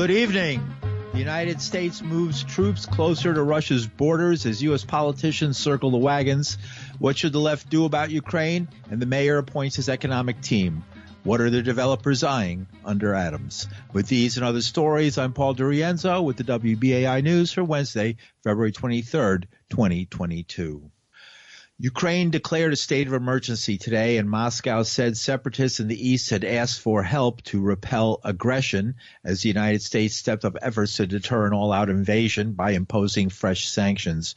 Good evening. The United States moves troops closer to Russia's borders as U.S. politicians circle the wagons. What should the left do about Ukraine? And the mayor appoints his economic team. What are the developers eyeing under Adams? With these and other stories, I'm Paul DiRienzo with the WBAI News for Wednesday, February 23rd, 2022. Ukraine declared a state of emergency today, and Moscow said separatists in the east had asked for help to repel aggression as the United States stepped up efforts to deter an all-out invasion by imposing fresh sanctions.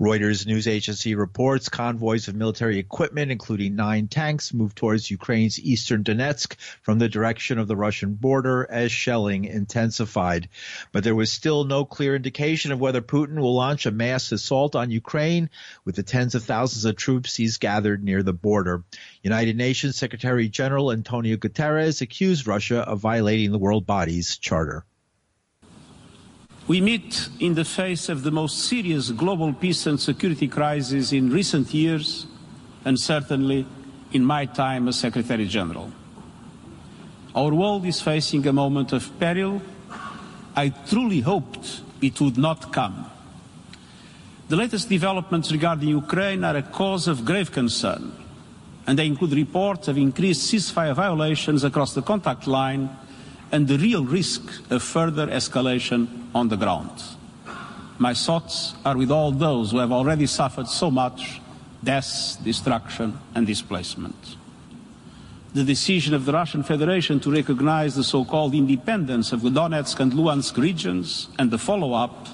Reuters news agency reports convoys of military equipment, including nine tanks, moved towards Ukraine's eastern Donetsk from the direction of the Russian border as shelling intensified. But there was still no clear indication of whether Putin will launch a mass assault on Ukraine with the tens of thousands of troops he's gathered near the border. United Nations Secretary General Antonio Guterres accused Russia of violating the world body's charter. We meet in the face of the most serious global peace and security crisis in recent years, and certainly in my time as Secretary General. Our world is facing a moment of peril. I truly hoped it would not come. The latest developments regarding Ukraine are a cause of grave concern, and they include reports of increased ceasefire violations across the contact line and the real risk of further escalation on the ground. My thoughts are with all those who have already suffered so much death, destruction, and displacement. The decision of the Russian Federation to recognize the so called independence of the Donetsk and Luhansk regions and the follow up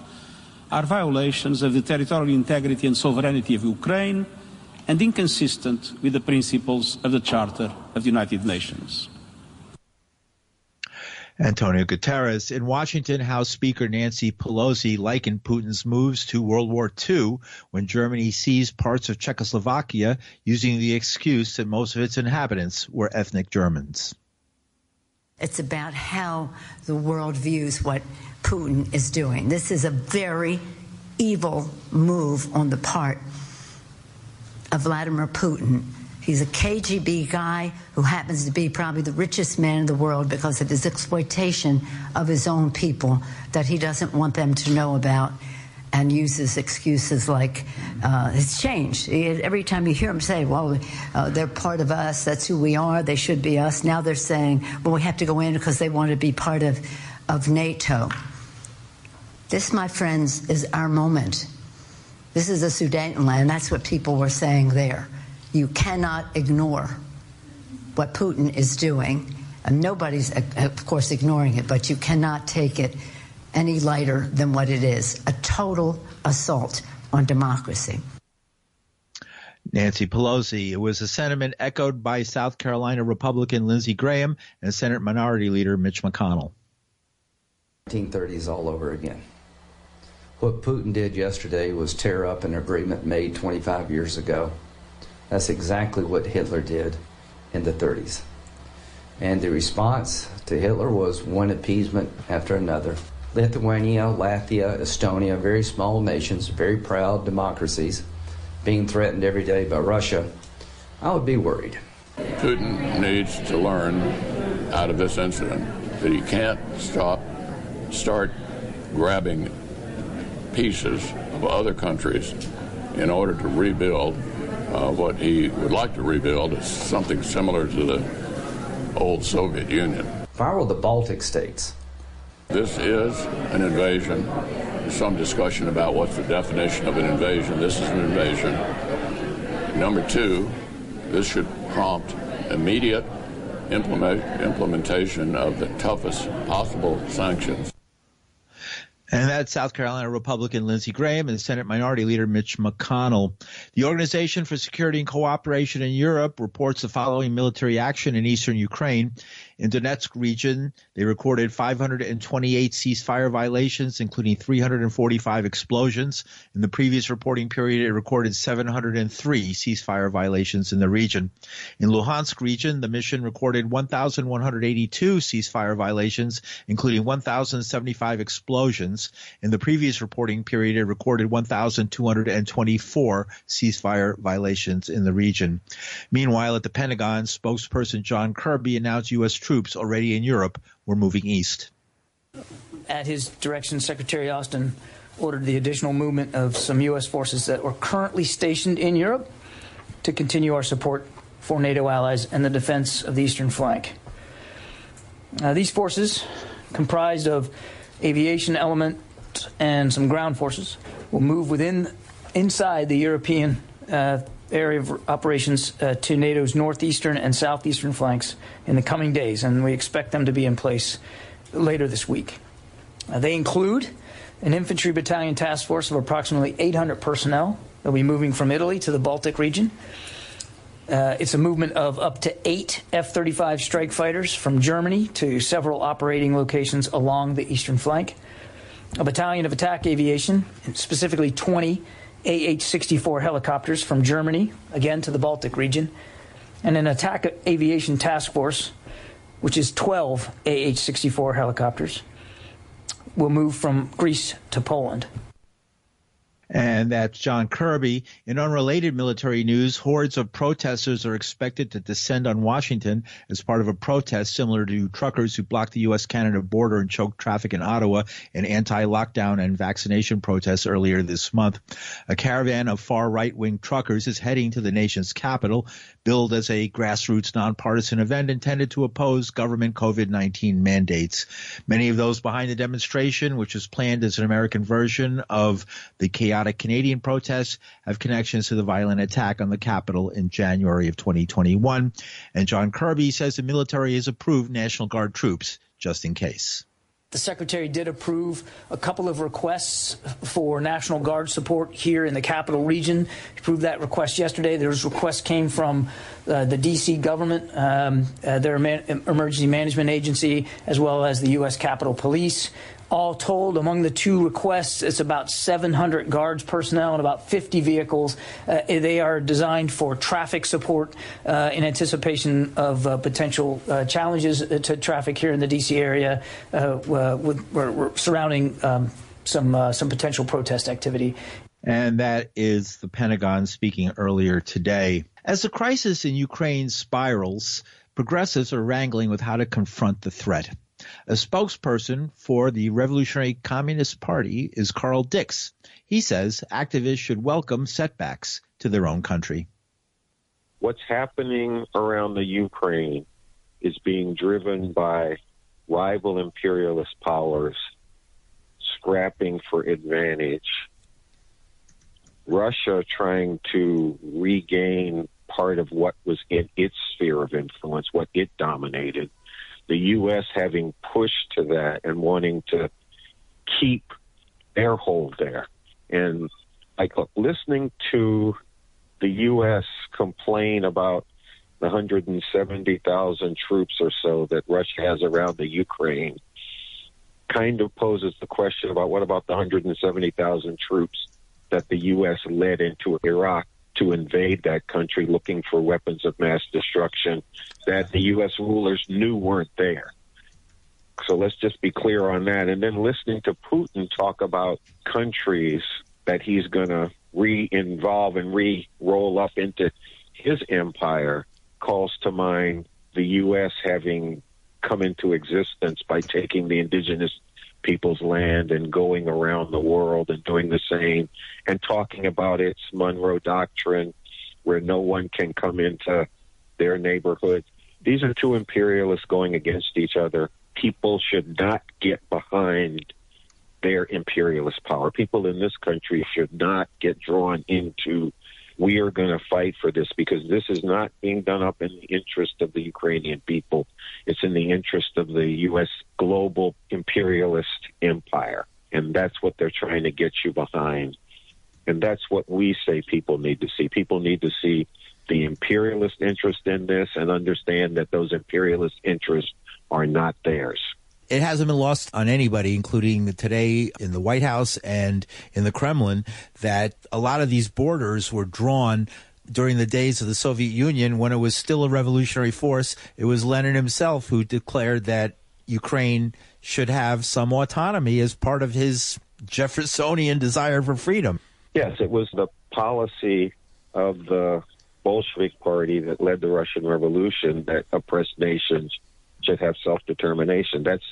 are violations of the territorial integrity and sovereignty of Ukraine and inconsistent with the principles of the Charter of the United Nations. Antonio Guterres. In Washington, House Speaker Nancy Pelosi likened Putin's moves to World War II when Germany seized parts of Czechoslovakia using the excuse that most of its inhabitants were ethnic Germans. It's about how the world views what Putin is doing. This is a very evil move on the part of Vladimir Putin. He's a KGB guy who happens to be probably the richest man in the world because of his exploitation of his own people that he doesn't want them to know about and uses excuses like uh, it's changed. Every time you hear them say, well, uh, they're part of us, that's who we are, they should be us, now they're saying, well, we have to go in because they want to be part of, of NATO. This, my friends, is our moment. This is a Sudetenland. That's what people were saying there. You cannot ignore what Putin is doing. And nobody's, of course, ignoring it, but you cannot take it any lighter than what it is a total assault on democracy. Nancy Pelosi. It was a sentiment echoed by South Carolina Republican Lindsey Graham and Senate Minority Leader Mitch McConnell. 1930s all over again. What Putin did yesterday was tear up an agreement made 25 years ago. That's exactly what Hitler did in the 30s. And the response to Hitler was one appeasement after another. Lithuania, Latvia, Estonia, very small nations, very proud democracies, being threatened every day by Russia, I would be worried. Putin needs to learn out of this incident that he can't stop, start grabbing pieces of other countries in order to rebuild uh, what he would like to rebuild is something similar to the old Soviet Union. If I were the Baltic states, this is an invasion. There's some discussion about what's the definition of an invasion. This is an invasion. Number two, this should prompt immediate implement, implementation of the toughest possible sanctions. And that's South Carolina Republican Lindsey Graham and Senate Minority Leader Mitch McConnell. The Organization for Security and Cooperation in Europe reports the following military action in eastern Ukraine. In Donetsk region, they recorded 528 ceasefire violations, including 345 explosions. In the previous reporting period, it recorded 703 ceasefire violations in the region. In Luhansk region, the mission recorded 1,182 ceasefire violations, including 1,075 explosions. In the previous reporting period, it recorded 1,224 ceasefire violations in the region. Meanwhile, at the Pentagon, spokesperson John Kirby announced U.S. troops troops already in Europe were moving east. At his direction, Secretary Austin ordered the additional movement of some U.S. forces that were currently stationed in Europe to continue our support for NATO allies and the defense of the eastern flank. Uh, these forces, comprised of aviation element and some ground forces, will move within inside the European uh, area of operations uh, to NATO's northeastern and southeastern flanks in the coming days, and we expect them to be in place later this week. Uh, they include an infantry battalion task force of approximately 800 personnel. that will be moving from Italy to the Baltic region. Uh, it's a movement of up to eight F 35 strike fighters from Germany to several operating locations along the eastern flank. A battalion of attack aviation, specifically 20 AH 64 helicopters from Germany, again to the Baltic region, and an attack aviation task force, which is 12 AH 64 helicopters, will move from Greece to Poland and that's John Kirby. In unrelated military news, hordes of protesters are expected to descend on Washington as part of a protest similar to truckers who blocked the U.S. Canada border and choked traffic in Ottawa in anti lockdown and vaccination protests earlier this month. A caravan of far right wing truckers is heading to the nation's capital, billed as a grassroots nonpartisan event intended to oppose government COVID 19 mandates. Many of those behind the demonstration, which is planned as an American version of the chaotic Canadian protests have connections to the violent attack on the Capitol in January of 2021. And John Kirby says the military has approved National Guard troops just in case. The Secretary did approve a couple of requests for National Guard support here in the capital region. He approved that request yesterday. Those requests came from uh, the D.C. government, um, uh, their man- emergency management agency, as well as the U.S. Capitol Police. All told, among the two requests, it's about 700 guards personnel and about 50 vehicles. Uh, they are designed for traffic support uh, in anticipation of uh, potential uh, challenges to traffic here in the D.C. area uh, with, surrounding um, some uh, some potential protest activity. And that is the Pentagon speaking earlier today. As the crisis in Ukraine spirals, progressives are wrangling with how to confront the threat. A spokesperson for the Revolutionary Communist Party is Carl Dix. He says activists should welcome setbacks to their own country. What's happening around the Ukraine is being driven by rival imperialist powers scrapping for advantage. Russia trying to regain part of what was in its sphere of influence, what it dominated the U.S. having pushed to that and wanting to keep their hold there. And like listening to the U.S. complain about the 170,000 troops or so that Russia has around the Ukraine kind of poses the question about what about the 170,000 troops that the U.S. led into Iraq to invade that country looking for weapons of mass destruction that the U.S. rulers knew weren't there. So let's just be clear on that. And then listening to Putin talk about countries that he's going to re involve and re roll up into his empire calls to mind the U.S. having come into existence by taking the indigenous people's land and going around the world and doing the same and talking about its Monroe Doctrine, where no one can come into their neighborhood. These are two imperialists going against each other. People should not get behind their imperialist power. People in this country should not get drawn into we are going to fight for this because this is not being done up in the interest of the Ukrainian people. It's in the interest of the U.S. global imperialist empire. And that's what they're trying to get you behind. And that's what we say people need to see. People need to see the imperialist interest in this and understand that those imperialist interests are not theirs it hasn't been lost on anybody, including today in the White House and in the Kremlin, that a lot of these borders were drawn during the days of the Soviet Union when it was still a revolutionary force. It was Lenin himself who declared that Ukraine should have some autonomy as part of his Jeffersonian desire for freedom. Yes, it was the policy of the Bolshevik Party that led the Russian Revolution that oppressed nations should have self determination. That's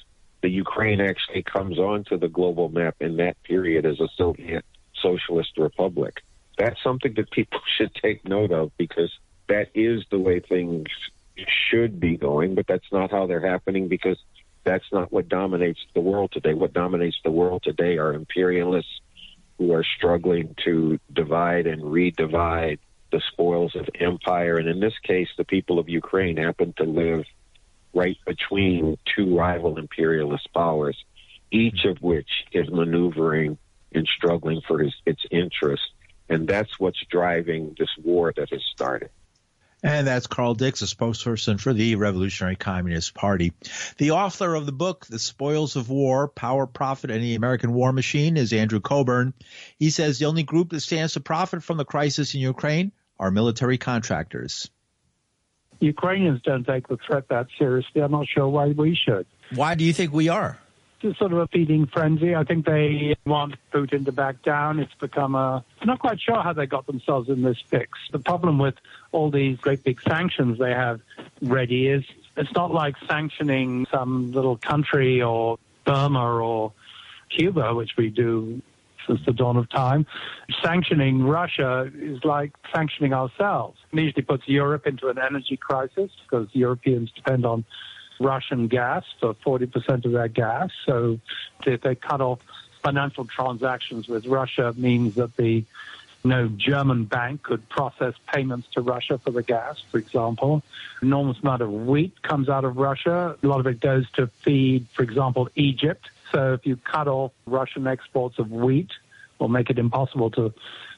the Ukraine actually comes onto the global map in that period as a Soviet socialist republic. That's something that people should take note of because that is the way things should be going, but that's not how they're happening because that's not what dominates the world today. What dominates the world today are imperialists who are struggling to divide and redivide the spoils of empire. And in this case, the people of Ukraine happen to live right between two rival imperialist powers, each of which is maneuvering and struggling for his, its interests. And that's what's driving this war that has started. And that's Carl Dix, a spokesperson for the Revolutionary Communist Party. The author of the book, The Spoils of War, Power, Profit, and the American War Machine is Andrew Cockburn. He says the only group that stands to profit from the crisis in Ukraine are military contractors. Ukrainians don't take the threat that seriously. I'm not sure why we should. Why do you think we are? It's sort of a feeding frenzy. I think they want Putin to back down. It's become a. I'm not quite sure how they got themselves in this fix. The problem with all these great big sanctions they have ready is it's not like sanctioning some little country or Burma or Cuba, which we do since the dawn of time. Sanctioning Russia is like sanctioning ourselves. It immediately puts Europe into an energy crisis because Europeans depend on Russian gas for 40% of their gas. So if they cut off financial transactions with Russia, means that the no German bank could process payments to Russia for the gas, for example. Enormous amount of wheat comes out of Russia. A lot of it goes to feed, for example, Egypt. So if you cut off Russian exports of wheat, or make it impossible to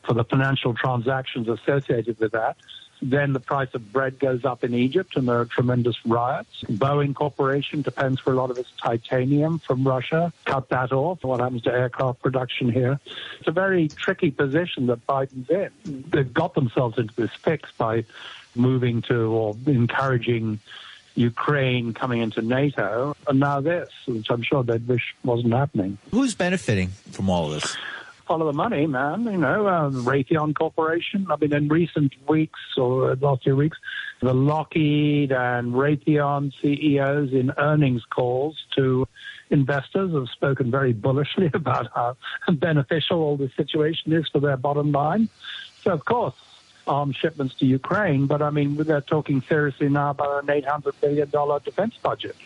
for the financial transactions associated with that, then the price of bread goes up in Egypt and there are tremendous riots. Boeing Corporation depends for a lot of its titanium from Russia. Cut that off. What happens to aircraft production here? It's a very tricky position that Biden's in. They've got themselves into this fix by moving to or encouraging Ukraine coming into NATO, and now this, which I'm sure they wish wasn't happening. Who's benefiting from all of this? follow the money, man. You know, uh, Raytheon Corporation. I mean, in recent weeks or last few weeks, the Lockheed and Raytheon CEOs in earnings calls to investors have spoken very bullishly about how beneficial all this situation is for their bottom line. So, of course, arms shipments to Ukraine, but I mean, they're talking seriously now about an $800 billion defense budget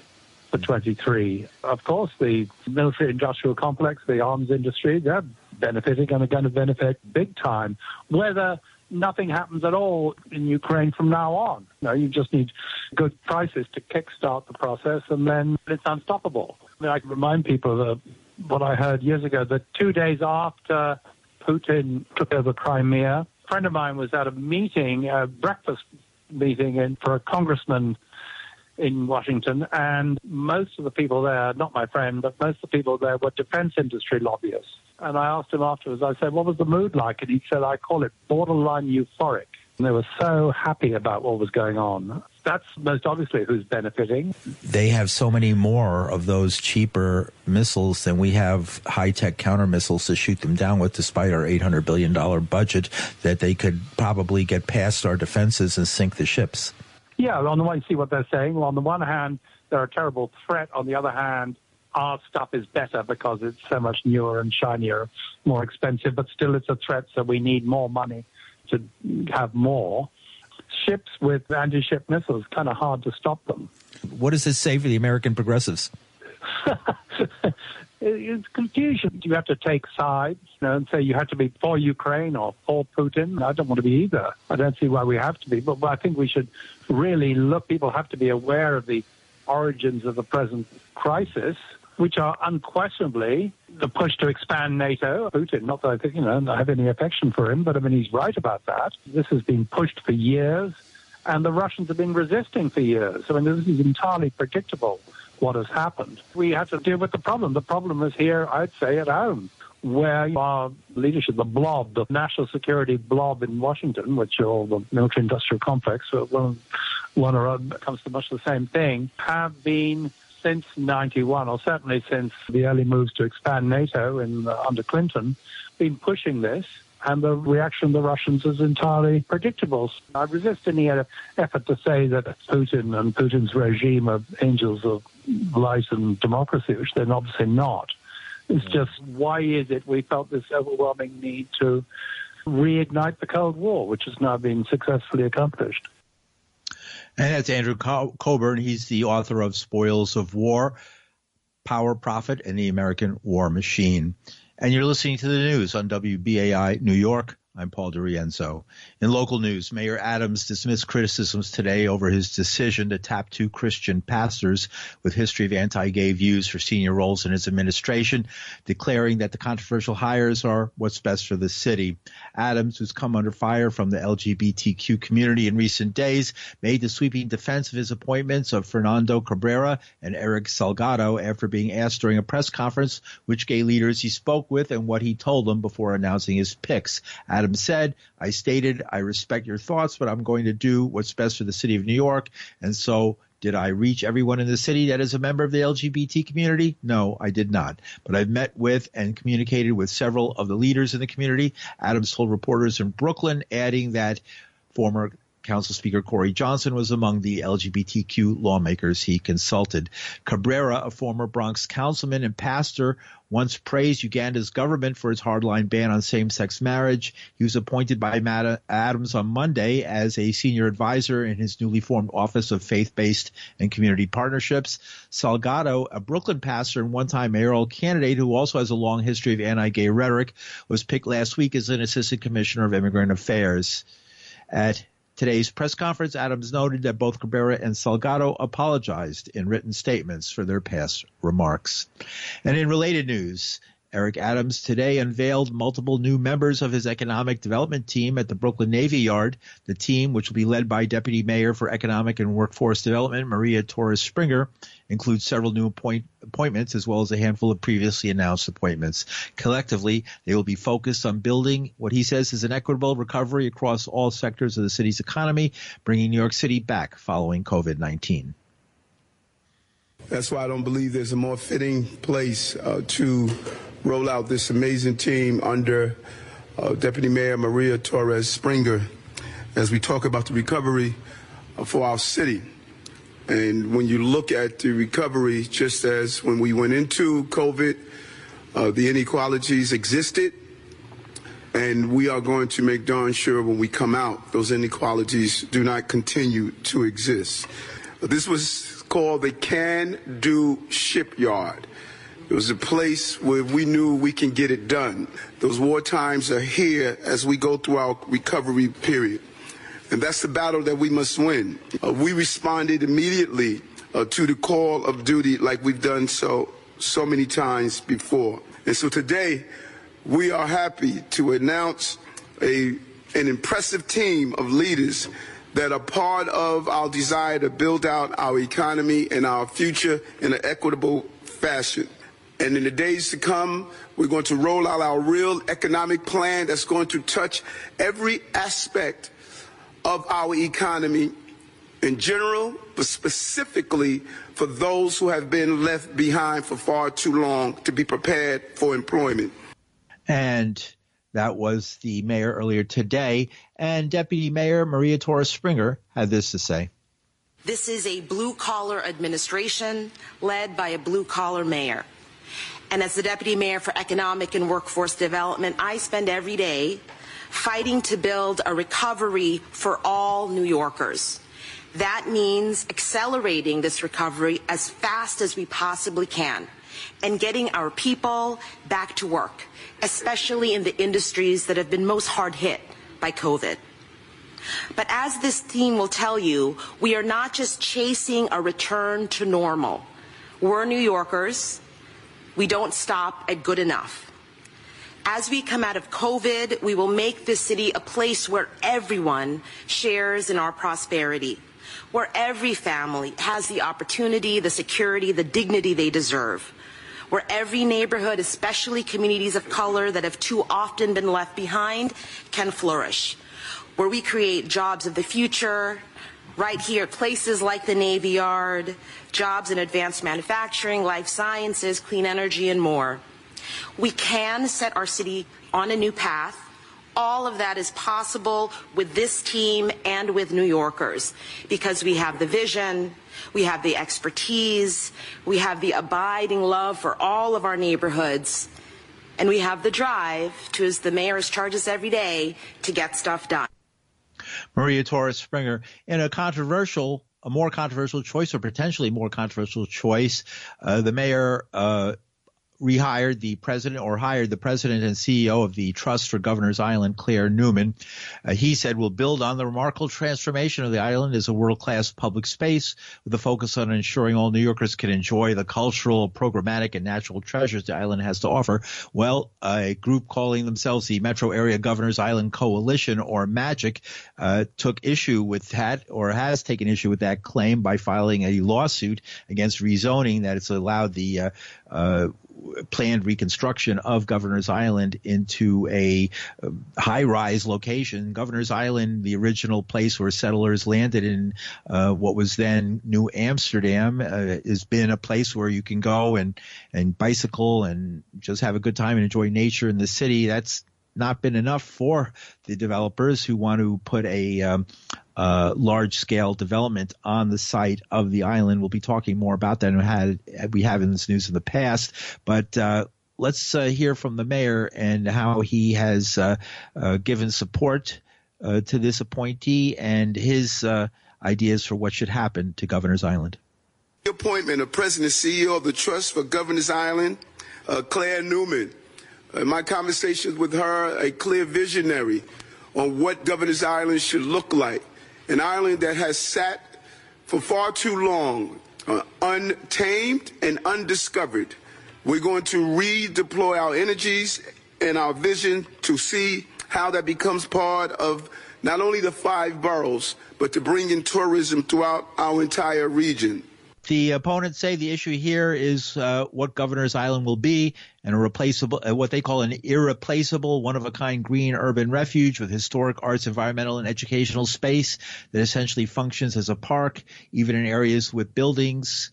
for mm-hmm. 23. Of course, the military industrial complex, the arms industry, they're benefiting and are going to benefit big time. Whether nothing happens at all in Ukraine from now on. You, know, you just need good prices to kickstart the process, and then it's unstoppable. I, mean, I can remind people of uh, what I heard years ago that two days after Putin took over Crimea, friend of mine was at a meeting, a breakfast meeting in, for a congressman in Washington, and most of the people there, not my friend, but most of the people there were defense industry lobbyists. And I asked him afterwards, I said, what was the mood like? And he said, I call it borderline euphoric. And they were so happy about what was going on. That's most obviously who's benefiting. They have so many more of those cheaper missiles than we have high tech counter missiles to shoot them down with, despite our $800 billion budget, that they could probably get past our defenses and sink the ships. Yeah, on the one, see what they're saying. Well, on the one hand, they're a terrible threat. On the other hand, our stuff is better because it's so much newer and shinier, more expensive, but still it's a threat, so we need more money to have more. Ships with anti ship missiles, kind of hard to stop them. What does this say for the American progressives? it's confusion. You have to take sides you know, and say you have to be for Ukraine or for Putin. I don't want to be either. I don't see why we have to be, but, but I think we should really look. People have to be aware of the origins of the present crisis which are unquestionably the push to expand NATO. Putin, not that I think, you know, I have any affection for him, but I mean, he's right about that. This has been pushed for years, and the Russians have been resisting for years. I mean, this is entirely predictable what has happened. We have to deal with the problem. The problem is here, I'd say, at home where our leadership, the blob, the national security blob in Washington, which all the military industrial complex, one, one or other comes to much the same thing, have been since 91, or certainly since the early moves to expand NATO in, uh, under Clinton, been pushing this. and the reaction of the Russians is entirely predictable. I resist any effort to say that Putin and Putin's regime are angels of light and democracy, which they're obviously not. It's just why is it we felt this overwhelming need to reignite the Cold War, which has now been successfully accomplished. And that's Andrew Cockburn. He's the author of Spoils of War, Power, Profit, and the American War Machine. And you're listening to the news on WBAI New York. I'm Paul DiRienzo. In local news, Mayor Adams dismissed criticisms today over his decision to tap two Christian pastors with history of anti-gay views for senior roles in his administration, declaring that the controversial hires are what's best for the city. Adams, who's come under fire from the LGBTQ community in recent days, made the sweeping defense of his appointments of Fernando Cabrera and Eric Salgado after being asked during a press conference which gay leaders he spoke with and what he told them before announcing his picks. Adams Adams said, I stated, I respect your thoughts, but I'm going to do what's best for the city of New York. And so did I reach everyone in the city that is a member of the LGBT community? No, I did not. But I've met with and communicated with several of the leaders in the community. Adams told reporters in Brooklyn, adding that former Council Speaker Corey Johnson was among the LGBTQ lawmakers he consulted. Cabrera, a former Bronx councilman and pastor, once praised Uganda's government for its hardline ban on same-sex marriage. He was appointed by Matt Adams on Monday as a senior advisor in his newly formed Office of Faith-Based and Community Partnerships. Salgado, a Brooklyn pastor and one-time mayoral candidate who also has a long history of anti-gay rhetoric, was picked last week as an assistant commissioner of immigrant affairs. At today's press conference, Adams noted that both Cabrera and Salgado apologized in written statements for their past remarks. And in related news, Eric Adams today unveiled multiple new members of his economic development team at the Brooklyn Navy Yard. The team, which will be led by Deputy Mayor for Economic and Workforce Development Maria Torres Springer, includes several new appoint- appointments as well as a handful of previously announced appointments. Collectively, they will be focused on building what he says is an equitable recovery across all sectors of the city's economy, bringing New York City back following COVID-19. That's why I don't believe there's a more fitting place uh, to roll out this amazing team under uh, Deputy Mayor Maria Torres Springer as we talk about the recovery uh, for our city. And when you look at the recovery, just as when we went into COVID, uh, the inequalities existed. And we are going to make darn sure when we come out, those inequalities do not continue to exist. This was called the Can Do Shipyard. It was a place where we knew we can get it done. Those war times are here as we go through our recovery period. And that's the battle that we must win. Uh, we responded immediately uh, to the call of duty like we've done so, so many times before. And so today, we are happy to announce a, an impressive team of leaders that are part of our desire to build out our economy and our future in an equitable fashion. And in the days to come, we're going to roll out our real economic plan that's going to touch every aspect of our economy in general, but specifically for those who have been left behind for far too long to be prepared for employment. And that was the mayor earlier today. And Deputy Mayor Maria Torres Springer had this to say. This is a blue collar administration led by a blue collar mayor. And as the Deputy Mayor for Economic and Workforce Development, I spend every day fighting to build a recovery for all New Yorkers. That means accelerating this recovery as fast as we possibly can and getting our people back to work, especially in the industries that have been most hard hit by COVID. But as this team will tell you, we are not just chasing a return to normal. We're New Yorkers we don't stop at good enough. As we come out of COVID, we will make this city a place where everyone shares in our prosperity, where every family has the opportunity, the security, the dignity they deserve, where every neighborhood, especially communities of color that have too often been left behind, can flourish, where we create jobs of the future, right here, places like the Navy Yard, jobs in advanced manufacturing, life sciences, clean energy, and more. We can set our city on a new path, all of that is possible with this team and with New Yorkers because we have the vision, we have the expertise, we have the abiding love for all of our neighborhoods, and we have the drive to, as the mayor charges every day, to get stuff done. Maria Torres Springer in a controversial a more controversial choice or potentially more controversial choice. Uh, the mayor uh, rehired the president or hired the president and CEO of the Trust for Governors Island, Clare Newman. Uh, he said, we'll build on the remarkable transformation of the island as a world-class public space with a focus on ensuring all New Yorkers can enjoy the cultural, programmatic, and natural treasures the island has to offer. Well, a group calling themselves the Metro Area Governors Island Coalition or MAGIC uh, took issue with that or has taken issue with that claim by filing a lawsuit against rezoning that it's allowed the uh, uh, planned reconstruction of Governor's Island into a uh, high rise location. Governor's Island, the original place where settlers landed in uh, what was then New Amsterdam, uh, has been a place where you can go and, and bicycle and just have a good time and enjoy nature in the city. That's not been enough for the developers who want to put a um, uh, large scale development on the site of the island. We'll be talking more about that and had we have in this news in the past, but. Uh, let's uh, hear from the mayor and how he has uh, uh, given support uh, to this appointee and his ideas for what should happen to Governor's Island. The appointment of President and CEO of the Trust for Governor's Island, Clare Newman. In my conversations with her, a clear visionary on what Governor's Island should look like an island that has sat for far too long uh, untamed and undiscovered. We're going to redeploy our energies and our vision to see how that becomes part of not only the five boroughs, but to bring in tourism throughout our entire region. The opponents say the issue here is uh, what Governor's Island will be and a replaceable, uh, what they call an irreplaceable, one of a kind green urban refuge with historic arts, environmental, and educational space that essentially functions as a park, even in areas with buildings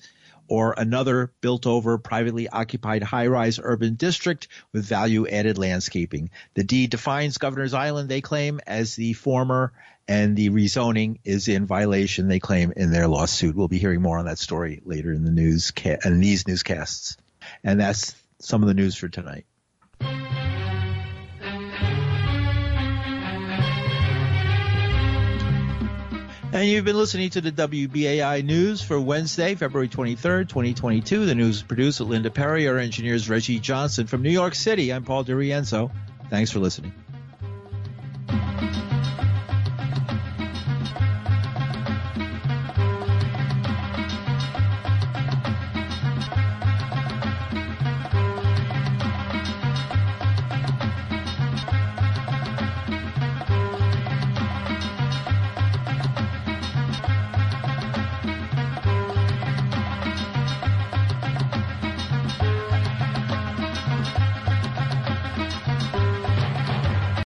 or another built over privately occupied high rise urban district with value added landscaping. The deed defines Governor's Island, they claim, as the former and the rezoning is in violation, they claim, in their lawsuit. We'll be hearing more on that story later in the news in these newscasts. And that's some of the news for tonight. And you've been listening to the WBAI News for Wednesday, February 23rd, 2022. The news is produced with Linda Perry. Our engineers Reggie Johnson from New York City. I'm Paul DiRienzo. Thanks for listening.